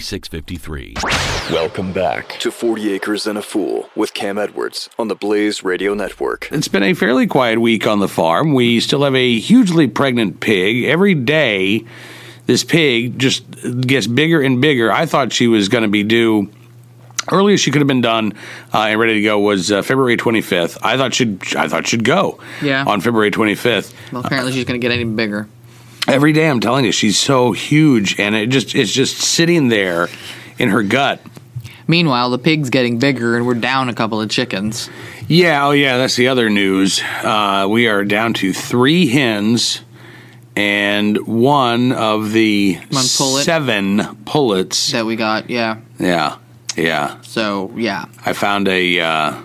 653. Welcome back to 40 Acres and a Fool with Cam Edwards on the Blaze Radio Network. It's been a fairly quiet week on the farm. We still have a hugely pregnant pig. Every day, this pig just gets bigger and bigger. I thought she was going to be due. Earliest she could have been done uh, and ready to go was uh, February 25th. I thought she'd I thought she'd go. Yeah. On February 25th. Well, apparently uh, she's going to get any bigger. Every day, I'm telling you, she's so huge, and it just it's just sitting there in her gut. Meanwhile, the pig's getting bigger, and we're down a couple of chickens. Yeah, oh yeah, that's the other news. Uh, we are down to three hens and one of the one pullet. seven pullets that we got. Yeah, yeah, yeah. So yeah, I found a. Uh,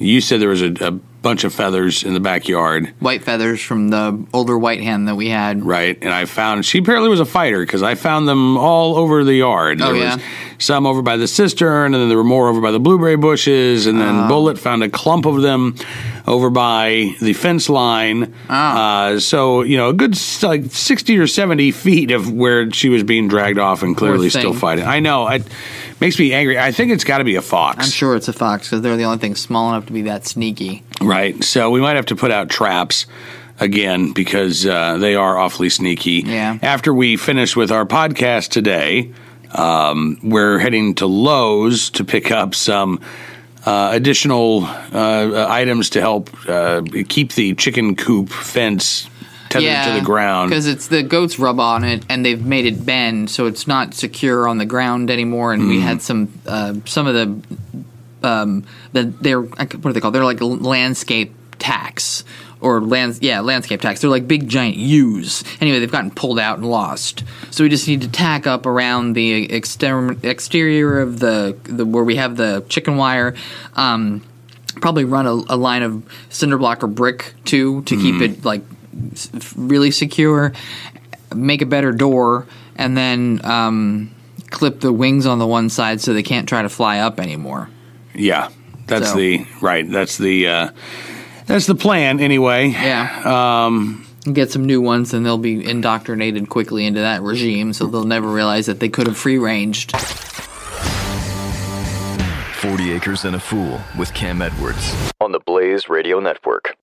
you said there was a, a bunch of feathers in the backyard. White feathers from the older white hen that we had. Right. And I found, she apparently was a fighter because I found them all over the yard. Oh, there yeah. was some over by the cistern, and then there were more over by the blueberry bushes, and then Oh. Bullet found a clump of them over by the fence line. Oh. Uh, so, you know, a good like 60 or 70 feet of where she was being dragged off and clearly still fighting. I know. It makes me angry. I think it's got to be a fox. I'm sure it's a fox because they're the only thing small enough to be that sneaky. Right. So we might have to put out traps again because uh, they are awfully sneaky. Yeah. After we finish with our podcast today, um, we're heading to Lowe's to pick up some. Uh, additional uh, items to help uh, keep the chicken coop fence tethered to the ground. because it's the goats rub on it and they've made it bend, so it's not secure on the ground anymore. And Mm. we had some uh, some of the um, the they're what are they called? They're like landscape tacks or lands yeah landscape tacks. They're like big giant U's. Anyway, they've gotten pulled out and lost. So we just need to tack up around the exter- exterior of the, the where we have the chicken wire. Um, probably run a, a line of cinder block or brick too to keep it like really secure. Make a better door, and then um, clip the wings on the one side so they can't try to fly up anymore. yeah, that's So- the right. That's the uh, that's the plan anyway. Yeah. Um, Get some new ones, and they'll be indoctrinated quickly into that regime, so they'll never realize that they could have free ranged. 40 Acres and a Fool with Cam Edwards on the Blaze Radio Network.